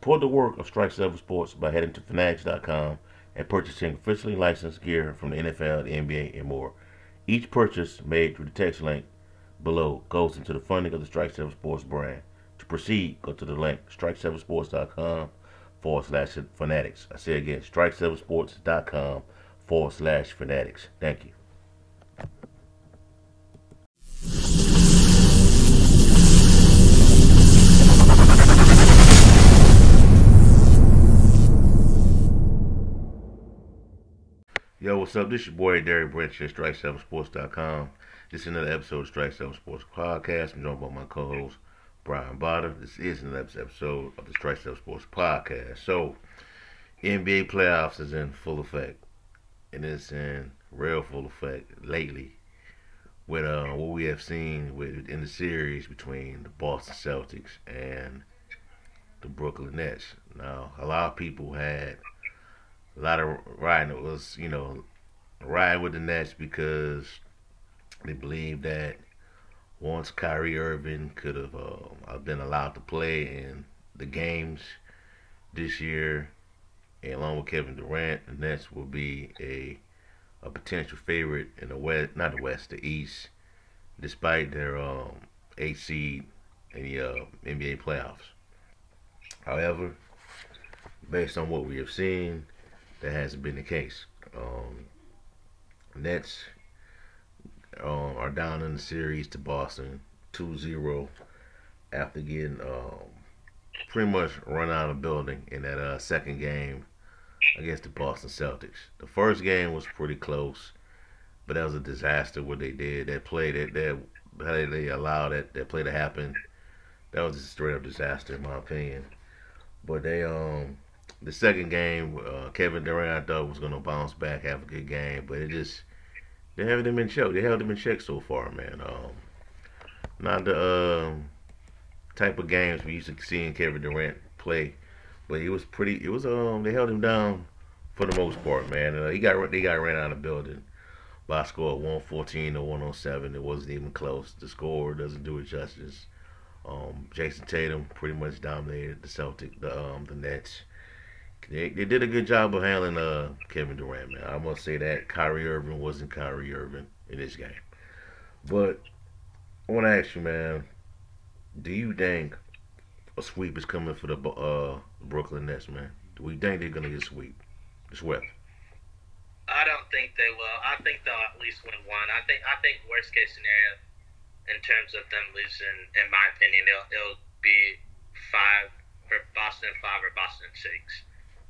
Support the work of Strike 7 Sports by heading to Fanatics.com and purchasing officially licensed gear from the NFL, the NBA, and more. Each purchase made through the text link below goes into the funding of the Strike 7 Sports brand. To proceed, go to the link strike7sports.com forward slash fanatics. I say again, strike7sports.com forward slash fanatics. Thank you. Yo, what's up? This is your boy Derek Branch at Strike7Sports.com. This is another episode of Strike 7 Sports Podcast. I'm joined by my co-host Brian Botter. This is another episode of the Strike 7 Sports Podcast. So, NBA playoffs is in full effect, and it's in real full effect lately. With uh, what we have seen with in the series between the Boston Celtics and the Brooklyn Nets. Now, a lot of people had a lot of riding it was you know riding with the Nets because they believe that once Kyrie Irving could have uh, been allowed to play in the games this year, and along with Kevin Durant, the Nets will be a a potential favorite in the West, not the West, the East, despite their um, eight seed in the uh, NBA playoffs. However, based on what we have seen, that hasn't been the case. Um, Nets um, are down in the series to Boston 2-0 after getting um, pretty much run out of building in that uh, second game against the Boston Celtics. The first game was pretty close, but that was a disaster what they did. That play that that how they allowed that that play to happen. That was a straight up disaster in my opinion. But they um the second game, uh, Kevin Durant I thought was going to bounce back, have a good game, but it just they haven't been checked. They held him in check so far, man. Um, not the uh, type of games we used to see Kevin Durant play, but it was pretty. It was um they held him down for the most part, man. Uh, he got they got ran out of the building by a score of 114 to 107. It wasn't even close. The score doesn't do it justice. Um, Jayson Tatum pretty much dominated the Celtic, the um, the Nets. They, they did a good job of handling uh, Kevin Durant, man. I must say that Kyrie Irving wasn't Kyrie Irving in this game. But I want to ask you, man, do you think a sweep is coming for the uh, Brooklyn Nets, man? Do we think they're gonna get sweep, swept? I don't think they will. I think they'll at least win one. I think I think worst case scenario, in terms of them losing, in my opinion, it'll, it'll be five for Boston five or Boston six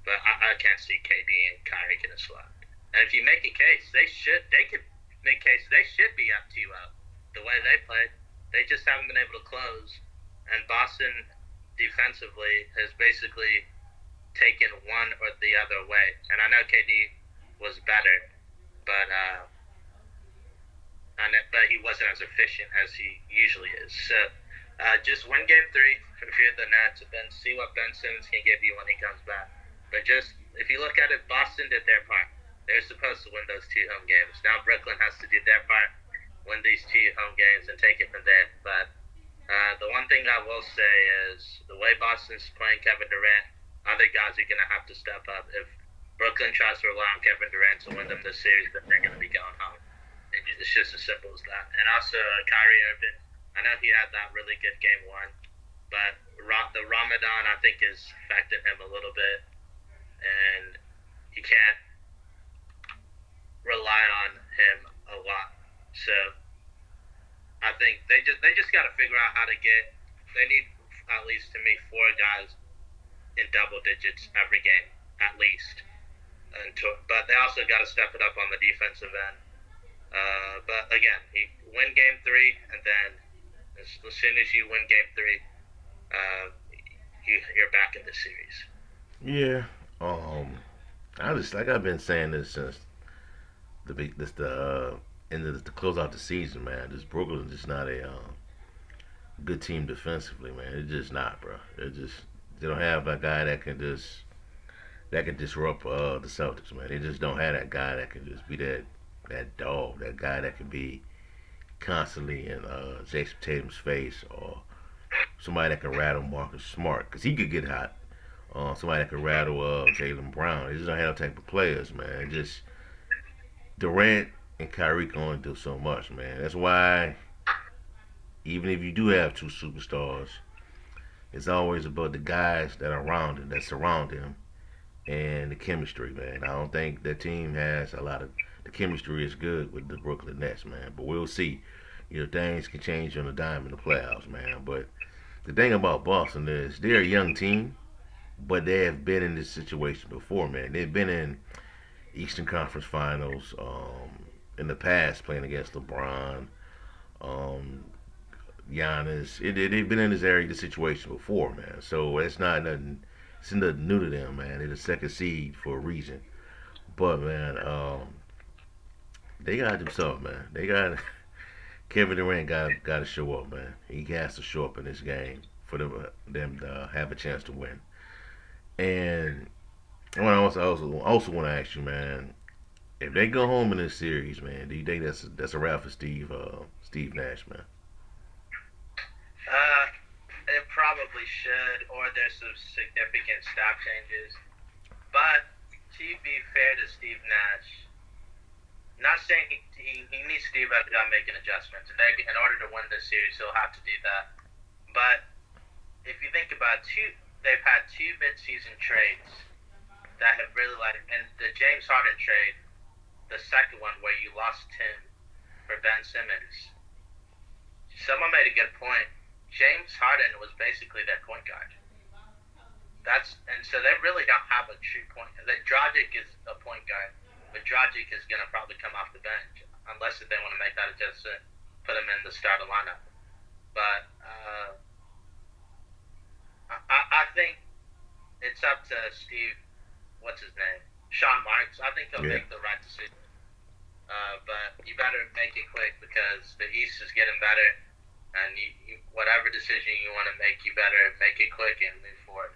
but I, I can't see KD and Kyrie getting swept. And if you make a case, they should. They could make a case. They should be up 2 0 the way they played. They just haven't been able to close. And Boston defensively has basically taken one or the other way. And I know KD was better, but uh, and but he wasn't as efficient as he usually is. So uh, just win game three if you're the Nets, and then see what Ben Simmons can give you when he comes back. But just if you look at it, Boston did their part. They're supposed to win those two home games. Now Brooklyn has to do their part, win these two home games, and take it from there. But uh, the one thing I will say is the way Boston's playing Kevin Durant, other guys are going to have to step up. If Brooklyn tries to rely on Kevin Durant to win them this series, then they're going to be going home. It's just as simple as that. And also, uh, Kyrie Irving, I know he had that really good game one, but the Ramadan, I think, is affecting him a little bit and you can't rely on him a lot. So I think they just they just got to figure out how to get. They need at least to me four guys in double digits every game at least. And to, but they also got to step it up on the defensive end. Uh, but again, you win game three, and then as, as soon as you win game three, uh, you, you're back in the series. Yeah, um, I just like I've been saying this since the big this the uh, end of the, to close out the season, man. This Brooklyn just not a um, good team defensively, man. It's just not, bro. It just they don't have a guy that can just that can disrupt uh, the Celtics, man. They just don't have that guy that can just be that that dog, that guy that can be constantly in uh, Jayson Tatum's face or somebody that can rattle Marcus Smart because he could get hot uh, somebody that can rattle uh, Jaylen Brown. They just don't have that type of players, man. Just Durant and Kyrie can only do so much, man. That's why even if you do have two superstars, it's always about the guys that are around him, that surround him, and the chemistry, man. I don't think that team has a lot of the chemistry is good with the Brooklyn Nets, man. But we'll see. You know, things can change on a dime in the playoffs, man. But the thing about Boston is they're a young team, but they have been in this situation before, man. They've been in Eastern Conference Finals um, in the past, playing against LeBron, um, Giannis. It, it, they've been in this area, this situation before, man. So it's not nothing. It's nothing new to them, man. They're the second seed for a reason. But man, um, they got something, man. They got Kevin Durant got got to show up, man. He has to show up in this game for them, them to have a chance to win. And I also also, also want to ask you, man, if they go home in this series, man, do you think that's that's a wrap for Steve uh, Steve Nash, man? Uh, it probably should, or there's some significant staff changes. But to be fair to Steve Nash, not saying he, he, he needs to better on making adjustments. And in order to win this series, he'll have to do that. But if you think about two, they've had two mid-season trades that have really like, and the James Harden trade, the second one where you lost Tim for Ben Simmons. Someone made a good point James Harden was basically their point guard. That's and so they really don't have a true point. That Dragic is a point guard, but Dragic is gonna probably come off the bench unless if they want to make that adjustment, put him in the starter lineup. But uh, I, I think it's up to Steve. What's his name? Sean Marks. I think he'll yeah. make the right decision. Uh, but you better make it quick because the East is getting better and you, you, whatever decision you want to make, you better make it quick and move forward.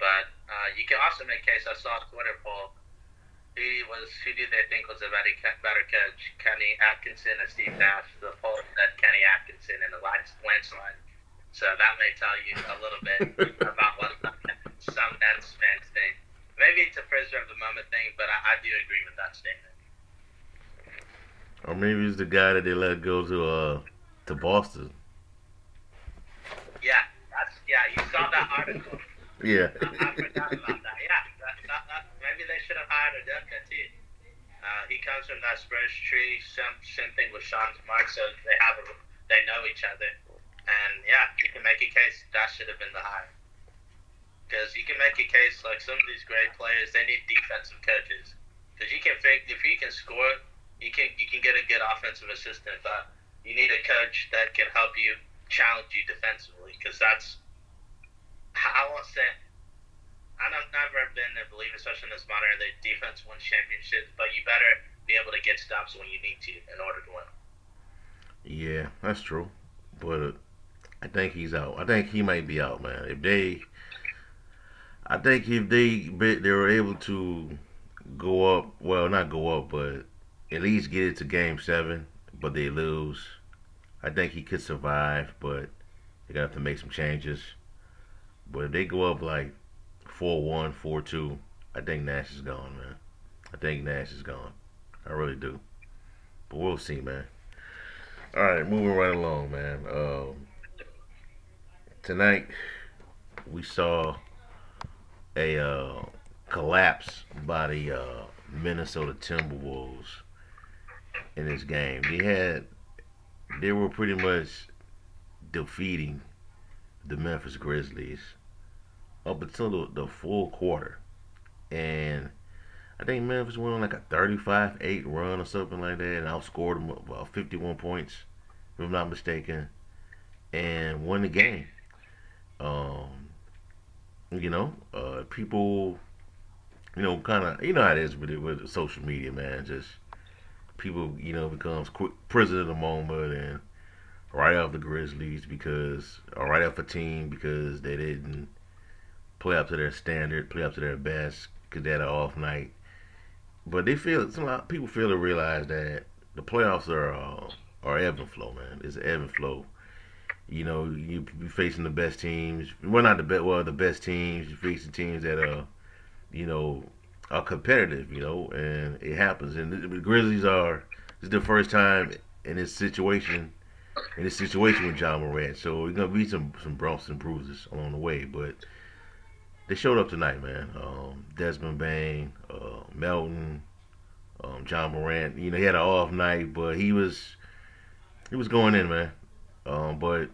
But uh, you can also make case. I saw a Twitter poll. Who was who did they think was a better better coach, Kenny Atkinson or Steve Nash? The poll said Kenny Atkinson in the landslide. So that may tell you a little bit about what some Nets fans think. Maybe it's a prisoner of the moment thing, but I, I do agree with that statement. Or maybe it's the guy that they let go to uh to Boston. Yeah, that's yeah. You saw that article. yeah. I, I forgot about that. Yeah, that, that, that, maybe they should have hired Udoka too. Uh, he comes from that Spurs tree. Some same thing with Sean Mark, so they have a, they know each other, and yeah, you can make a case that should have been the hire. Because you can make a case like some of these great players, they need defensive coaches. Because you can fake if you can score, you can you can get a good offensive assistant, but you need a coach that can help you challenge you defensively because that's I won't say I've never been a believer, especially in this modern the defense wins championships, but you better be able to get stops when you need to in order to win. Yeah, that's true, but uh, I think he's out. I think he might be out, man. If they, I think if they they were able to go up, well, not go up, but at least get it to Game Seven, but they lose. I think he could survive, but they're gonna have to make some changes. But if they go up like 4-1, 4-2, I think Nash is gone, man. I think Nash is gone. I really do. But we'll see, man. All right, moving right along, man. Um, tonight we saw a uh, collapse by the uh, Minnesota Timberwolves in this game. They had they were pretty much defeating the Memphis Grizzlies up until the, the full quarter. And I think Memphis went on like a 35-8 run or something like that and outscored them about 51 points, if I'm not mistaken, and won the game. Um, you know, uh, people, you know, kind of, you know how it is with, it, with social media, man. Just people, you know, becomes quick prison of the moment and right off the Grizzlies because, or right off a team because they didn't play up to their standard, play up to their best because they had an off night. But they feel some lot people feel to realize that the playoffs are uh, are ebb and flow, man. It's ebb and flow, You know, you be facing the best teams. Well, not the best. Well, the best teams. You facing teams that are, you know, are competitive. You know, and it happens. And the, Grizzlies are. This is the first time in this situation, in this situation with Ja Morant. So there's gonna be some some bumps and bruises along the way, but they showed up tonight, man. Um, Desmond Bane, uh, Melton, um, Ja Morant. You know, he had an off night, but he was he was going in, man. Um, but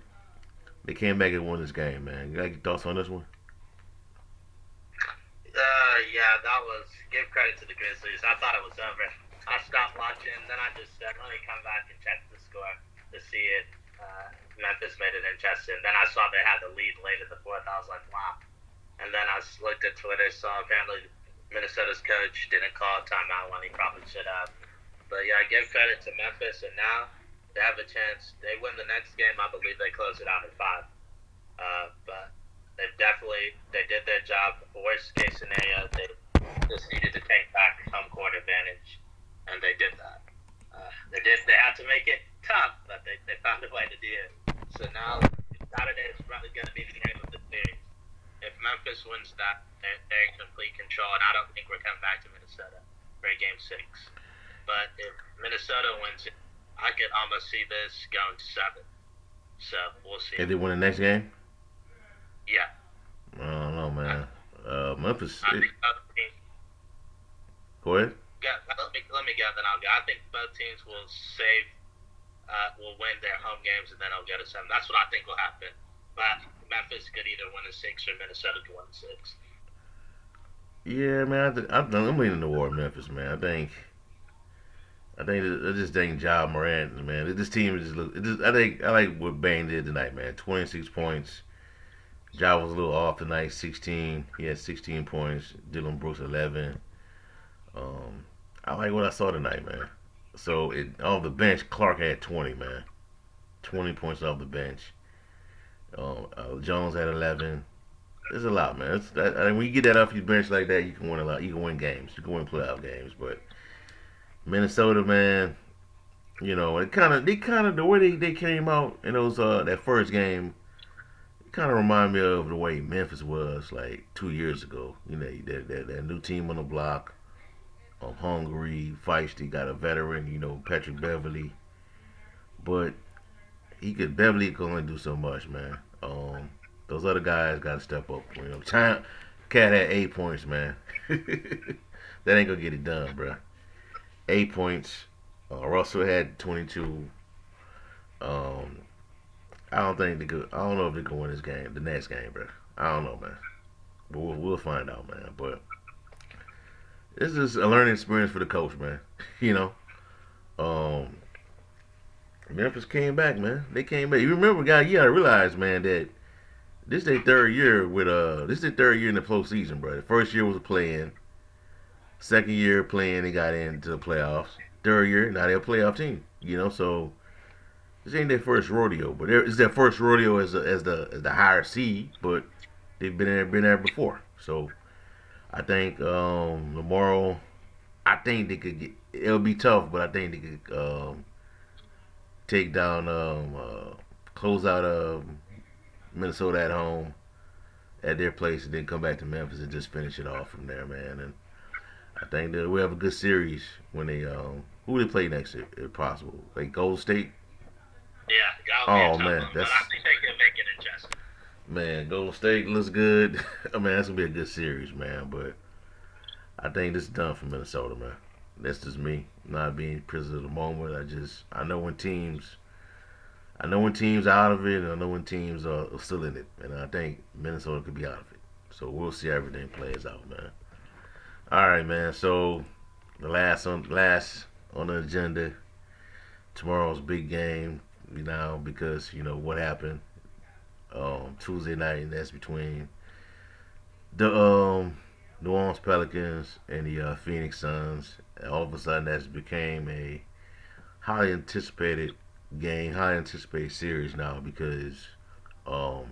they came back and won this game, man. You got any thoughts on this one? Uh, yeah, that was give credit to the Grizzlies. I thought it was over. I stopped watching, then I just said, let me come back and check the score to see it. Uh, Memphis made it interesting. Then I saw they had the lead late in the fourth. I was like, wow. And then I looked at Twitter, saw apparently Minnesota's coach didn't call a timeout when he probably should have. But yeah, I give credit to Memphis, and now they have a chance. They win the next game. I believe they close it out at five. Uh, but they definitely they did their job. Worst case scenario, they just needed to take back home court advantage, and they did that. Uh, they did. They had to make it tough, but they, they found a way to do it. So now Saturday is probably going to be the game of the series. If Memphis wins that, they're, they're in complete control, and I don't think we're coming back to Minnesota for game six. But if Minnesota wins it, I could almost see this going seven. So we'll see. If they win the next game, Yeah, I don't know, man. Uh, Memphis. I It, think both teams. go ahead. Yeah, let me let me go, then I'll go. I think both teams will save, uh, will win their home games, and then I'll get a seven. That's what I think will happen. But Memphis could either win a six or Minnesota could win a six. Yeah, man. I th- I th- I'm leaning toward Memphis, man. I think. I think I just think Ja Morant, man. This team is just look. Just, I think I like what Bane did tonight, man. 26 points. Ja was a little off tonight. 16. He had 16 points. Dillon Brooks 11. Um, I like what I saw tonight, man. So it off the bench, Clarke had 20, man. 20 points off the bench. Um, uh, Jones had 11. It's a lot, man. It's, that, I mean, when you get that off your bench like that, you can win a lot. You can win games. You can win playoff games. But Minnesota, man, you know, it kind of they kind of the way they, they came out in those uh that first game, kind of remind me of the way Memphis was like two years ago. You know, that that, that new team on the block, um, hungry, feisty, got a veteran. You know, Patrick Beverley, but he could Beverley could only do so much, man. Um, those other guys got to step up. You know, time cat had eight points, man. that ain't gonna get it done, bro. Eight points. Uh, Russell had twenty two. Um, I don't think they could. I don't know if they can win this game, the next game, bro. I don't know, man. But we'll, we'll find out, man. But this is a learning experience for the coach, man. you know, um, Memphis came back, man. They came back. You remember, guy? You gotta realize, man, that this is their third year with uh, this is their third year in the postseason, bro. The first year was a play-in. Second year playing, they got into the playoffs. Third year, now they're a playoff team. You know, so this ain't their first rodeo, but it's their first rodeo as a, as the as the higher seed. But they've been there, been there before. So I think um, tomorrow, I think they could get. It'll be tough, but I think they could um, take down, um, uh, close out um, Minnesota at home at their place, and then come back to Memphis and just finish it off from there, man. And I think that we have a good series when they um, who they play next, if, if possible. Like Gold State, Yeah, that'll be a Oh, man, one, that's- but I think they can make it interesting. man. Gold State looks good. I mean, that's gonna be a good series, man. But I think this is done for Minnesota, man. That's just me, not being prisoner of the moment. I just I know when teams. I know when teams are out of it, and I know when teams are still in it, and I think Minnesota could be out of it. So we'll see how everything plays out, man. All right, man. So the last on last on the agenda tomorrow's big game. You know because you know what happened um, Tuesday night, and that's between the um, New Orleans Pelicans and the uh, Phoenix Suns. And all of a sudden, that's became a highly anticipated game, highly anticipated series now because, um,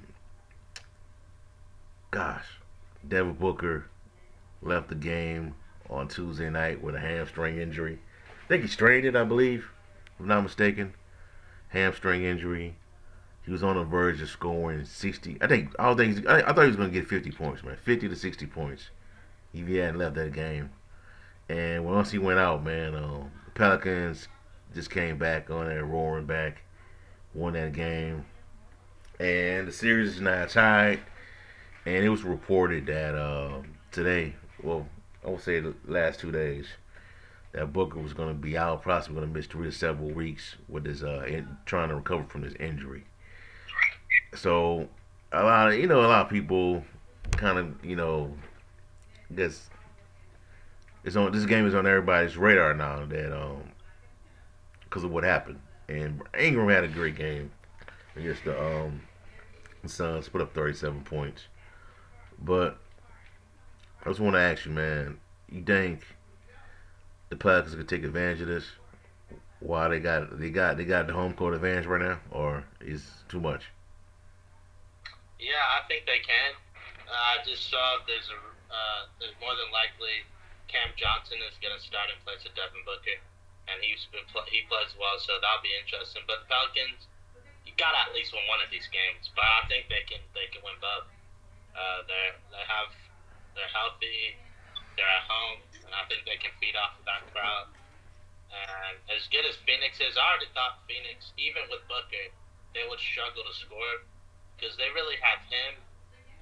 gosh, Devin Booker left the game on Tuesday night with a hamstring injury. I think he strained it, I believe, if I'm not mistaken. Hamstring injury. he was on the verge of scoring 60. I think I don't think I, I thought he was going to get 50 points, man, 50 to 60 points if he hadn't left that game. And once he went out, man, um, the Pelicans just came back on there, roaring back, won that game, and the series is now tied. And it was reported that uh, today, well, I would say the last two days, that Booker was going to be out, possibly going to miss three to several weeks with his uh, in, trying to recover from his injury. So a lot of you know a lot of people kind of you know guess it's on this game is on everybody's radar now that um because of what happened and Ingram had a great game against the um Suns put up 37 points but I just want to ask you man you think the Pelicans could take advantage of this why they got they got they got the home court advantage right now or is too much yeah, I think they can. Uh, I just saw there's a uh, there's more than likely Cam Johnson is going to start in place of Devin Booker, and he's been pl- he plays well, so that'll be interesting. But the Pelicans, you got to at least win one of these games, but I think they can they can win both. Uh, they they have they're healthy, they're at home, and I think they can feed off of that crowd. And as good as Phoenix is, I already thought Phoenix, even with Booker, they would struggle to score because they really have him,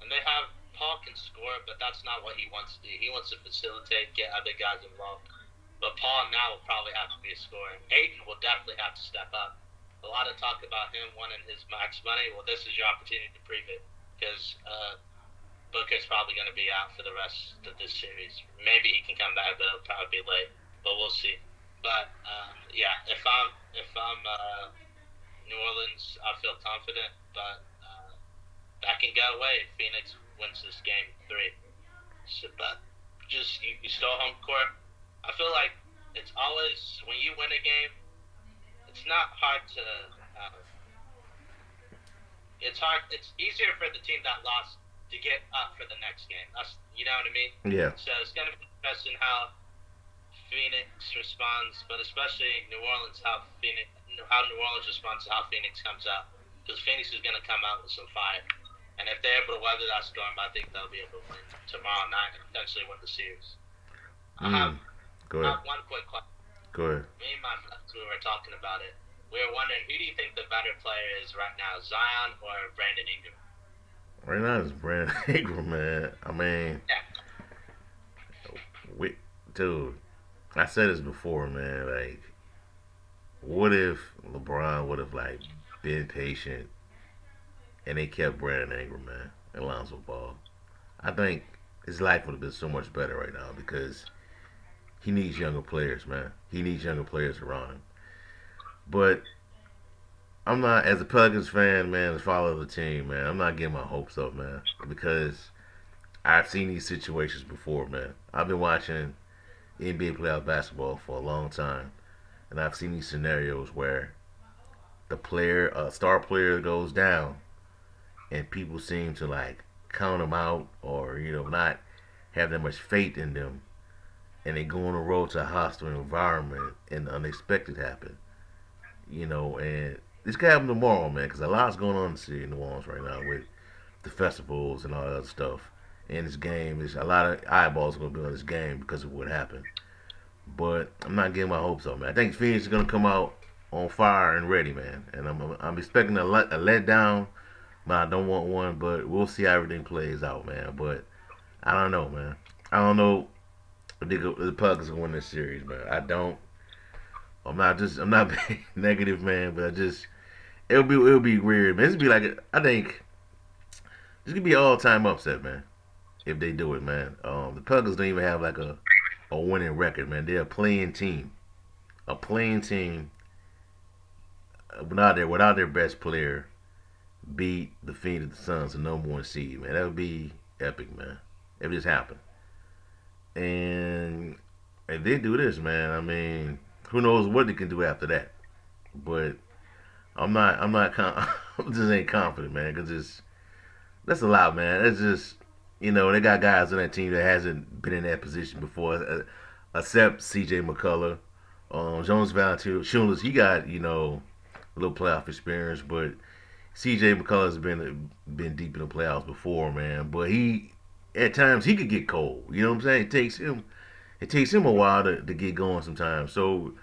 and they have Paul can score, but that's not what he wants to do. He wants to facilitate, get other guys involved. But Paul now will probably have to be a scorer. Ayton will definitely have to step up. A lot of talk about him wanting his max money. Well, this is your opportunity to prove it because uh, Booker's probably going to be out for the rest of this series. Maybe he can come back, but it'll probably be late. But we'll see. But uh, yeah, if I'm if I'm uh, New Orleans, I feel confident. But that can go away if Phoenix wins this game three. So, but just you, you still home court. I feel like it's always when you win a game, it's not hard to. Uh, it's hard. It's easier for the team that lost to get up for the next game. That's you know what I mean. Yeah. So it's gonna be interesting how Phoenix responds, but especially New Orleans how Phoenix how New Orleans responds to how Phoenix comes out because Phoenix is gonna come out with some fire. And if they're able to weather that storm, I think they'll be able to win tomorrow night and potentially win the series. I Mm. have, Go I ahead. have one quick question. Go ahead. Me and my friends, we were talking about it. We were wondering who do you think the better player is right now, Zion or Brandon Ingram? Right now it's Brandon Ingram, man. I mean, Yeah. we, dude, I said this before, man. Like, what if LeBron would have like been patient and they kept Brandon Ingram, man, and Lonzo Ball? I think his life would have been so much better right now because he needs younger players, man. He needs younger players around him. But I'm not, as a Pelicans fan, man, as follower of the team, man, I'm not getting my hopes up, man, because I've seen these situations before, man. I've been watching NBA playoff basketball for a long time, and I've seen these scenarios where the player, a star player, goes down, and people seem to like count them out, or you know, not have that much faith in them, and they go on the road to a hostile environment, and the unexpected happen. You know, and this could happen tomorrow, man, because a lot's going on in the city of New Orleans right now with the festivals and all that stuff. And this game is a lot of eyeballs going to be on this game because of what happened. But I'm not getting my hopes up, man. I think Phoenix is going to come out on fire and ready, man. And I'm I'm expecting a, let, a letdown, but I don't want one. But we'll see how everything plays out, man. But I don't know, man. I don't know if they go, the Pelicans will win this series, man. I don't. I'm not just I'm not being negative, man, but I just it'll be it'll be weird, man. This be like I think this could be all time upset, man. If they do it, man. Um, the Pelicans don't even have like a a winning record, man. They're a playing team, a playing team. Without their without their best player, beat the Phoenix Suns, the number one seed, man. That would be epic, man. If just happened, and if they do this, man, I mean, who knows what they can do after that? But I'm not. I'm not. Con- I'm just ain't confident, man. Cause it's that's a lot, man. It's just you know they got guys on that team that hasn't been in that position before, uh, except C.J. McCollum, um, Jones Valentino, Schulis. He got you know a little playoff experience, but CJ McCollum has been been deep in the playoffs before, man. But he at times he could get cold. You know what I'm saying? It takes him it takes him a while to, to get going sometimes. So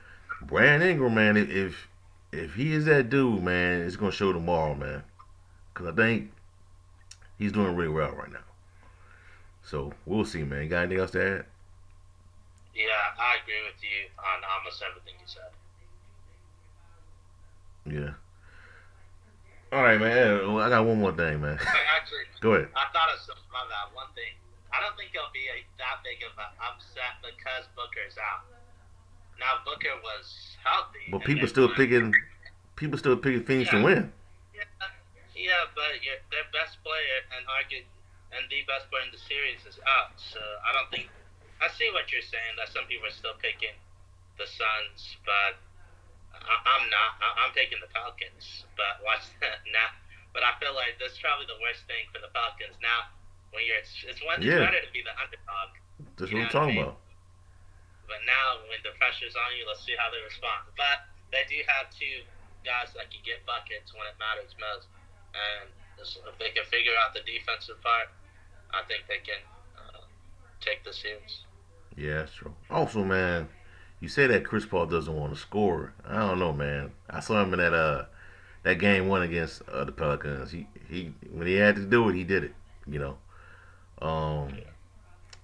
Brandon Ingram, man, if if he is that dude, man, it's gonna show tomorrow, man. Cause I think he's doing really well right now. So we'll see, man. got anything else to add? Yeah, I agree with you on almost everything you said. Yeah. All right, man. I got one more thing, man. Actually, go ahead. I thought of something about that. One thing. I don't think it'll be a, that big of an upset because Booker's out. Now Booker was healthy. But people still won. picking. People still picking Phoenix yeah. to win. Yeah, yeah, but their best player and argue and the best player in the series is out. So I don't think I see what you're saying. That some people are still picking the Suns, but I, am not. I, am taking the Falcons. But watch that now. But I feel like that's probably the worst thing for the Falcons now. When you're, it's, it's, one, yeah. better to be the underdog. That's what I'm talking I mean? about. But now, when the pressure's on you, let's see how they respond. But they do have two guys that can get buckets when it matters most, and if they can figure out the defensive part, I think they can uh, take the series. Yeah, that's true. Also, man, you say that Chris Paul doesn't want to score. I don't know, man. I saw him in that uh that game one against uh, the Pelicans. He he when he had to do it, he did it. You know. Um,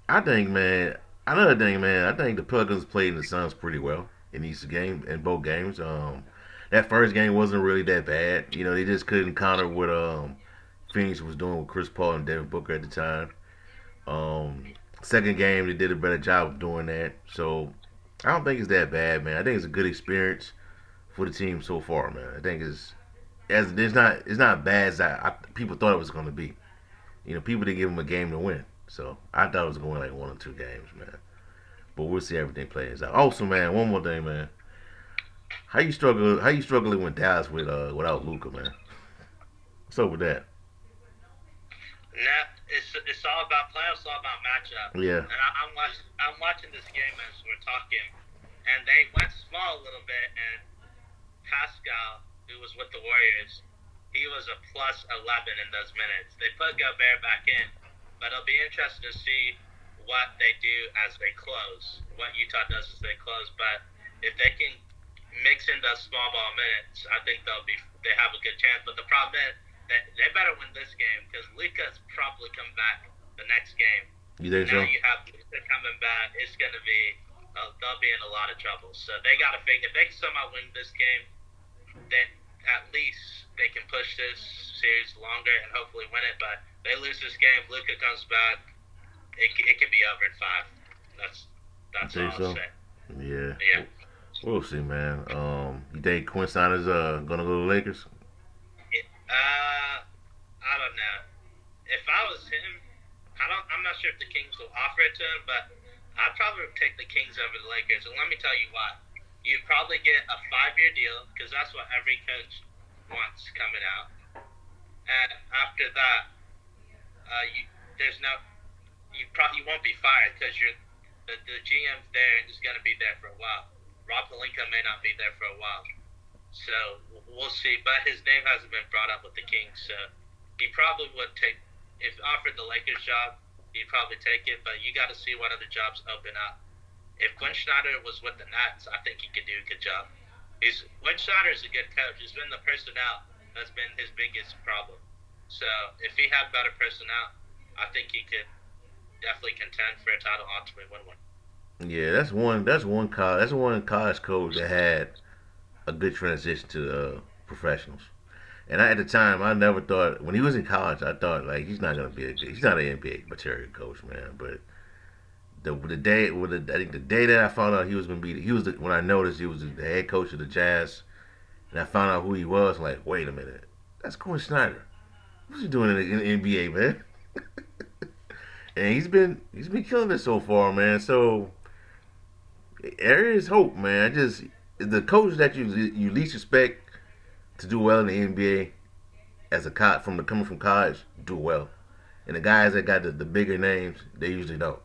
I think, man. Another thing, man. I think the Pelicans played the Suns pretty well in these game, in both games. Um, that first game wasn't really that bad. You know, they just couldn't counter what um Phoenix was doing with Chris Paul and Devin Booker at the time. Um, second game, they did a better job of doing that. So I don't think it's that bad, man. I think it's a good experience for the team so far, man. I think it's as it's not it's not bad as I, I people thought it was going to be. You know, people didn't give them a game to win, so I thought it was going like one or two games, man. But we'll see everything plays out. Also, man, one more thing, man. How you struggle? How you struggling with Dallas with uh without Luka, man? What's up with that? Nah, it's it's all about playoffs, all about matchup. Yeah. And I, am watching I'm watching this game as we're talking, and they went small a little bit, and Pascal, who was with the Warriors, he was a plus 11 in those minutes. They put Gobert back in, but it'll be interesting to see what they do as they close. What Utah does as they close, but if they can mix in those small ball minutes, I think they'll be they have a good chance. But the problem is they, they better win this game because Luka's probably come back the next game. You think now so? you have Luka coming back. It's going to be uh, they'll be in a lot of trouble. So they got to figure if they somehow win this game, then at least they can push this series longer and hopefully win it. But they lose this game, Luka comes back, it, it could be over in five. That's that's all I'll say. Yeah. Yeah. We'll see, man. Um, you think Quin Snyder's uh gonna go to the Lakers? Uh, I don't know. If I was him, I don't. I'm not sure if the Kings will offer it to him, but I'd probably take the Kings over the Lakers. And let me tell you why. You'd probably get a five-year deal because that's what every coach wants coming out. And after that, uh, you there's no you probably you won't be fired because you're the the GM's there and is going to be there for a while. Rob Pelinka may not be there for a while. So we'll see. But his name hasn't been brought up with the Kings, so he probably would take. If offered the Lakers job, he'd probably take it. But you got to see what other jobs open up. If Quin Snyder was with the Nets, I think he could do a good job. He's Quin Snyder is a good coach. It's been the personnel that's been his biggest problem. So if he had better personnel, I think he could definitely contend for a title, ultimately win one. Yeah, that's one. That's one college. That's one college coach that had a good transition to uh, professionals. And I, at the time, I never thought when he was in college, I thought like he's not gonna be a he's not an NBA material coach, man. But the the day with the, I think the day that I found out he was gonna be he was the, when I noticed he was the head coach of the Jazz, and I found out who he was. I'm like, wait a minute, that's Quin Snyder. What's he doing in the, in the NBA, man? and he's been he's been killing it so far, man. So there is hope, man. I just the coach that you you least expect to do well in the NBA as a cop from the coming from college do well, and the guys that got the, the bigger names they usually don't,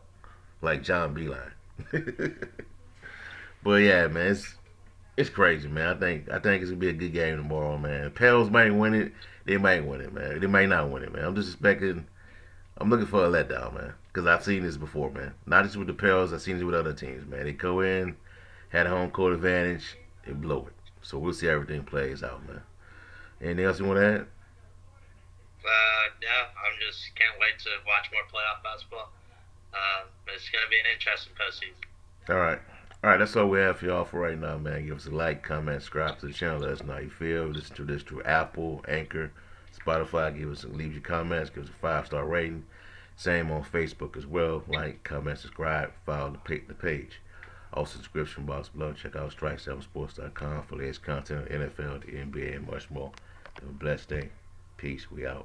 like John Beilein. but yeah, man, it's it's crazy, man. I think I think it's gonna be a good game tomorrow, man. Pels might win it. They might win it, man. They might not win it, man. I'm just expecting. I'm looking for a letdown, man, because I've seen this before, man. Not just with the Pels, I've seen it with other teams, man. They go in, had a home court advantage, they blow it. So we'll see how everything plays out, man. Anything else you want to add? Uh, yeah, I'm just can't wait to watch more playoff basketball. Uh, it's gonna be an interesting postseason. All right. All right, that's all we have for y'all for right now, man. Give us a like, comment, subscribe to the channel. Let us know how you feel. Listen to this through Apple, Anchor, Spotify. Give us leave your comments. Give us a five star rating. Same on Facebook as well. Like, comment, subscribe, follow the page. Also, description box below. Check out strike7sports.com for latest content on NFL, the NBA, and much more. Have a blessed day. Peace. We out.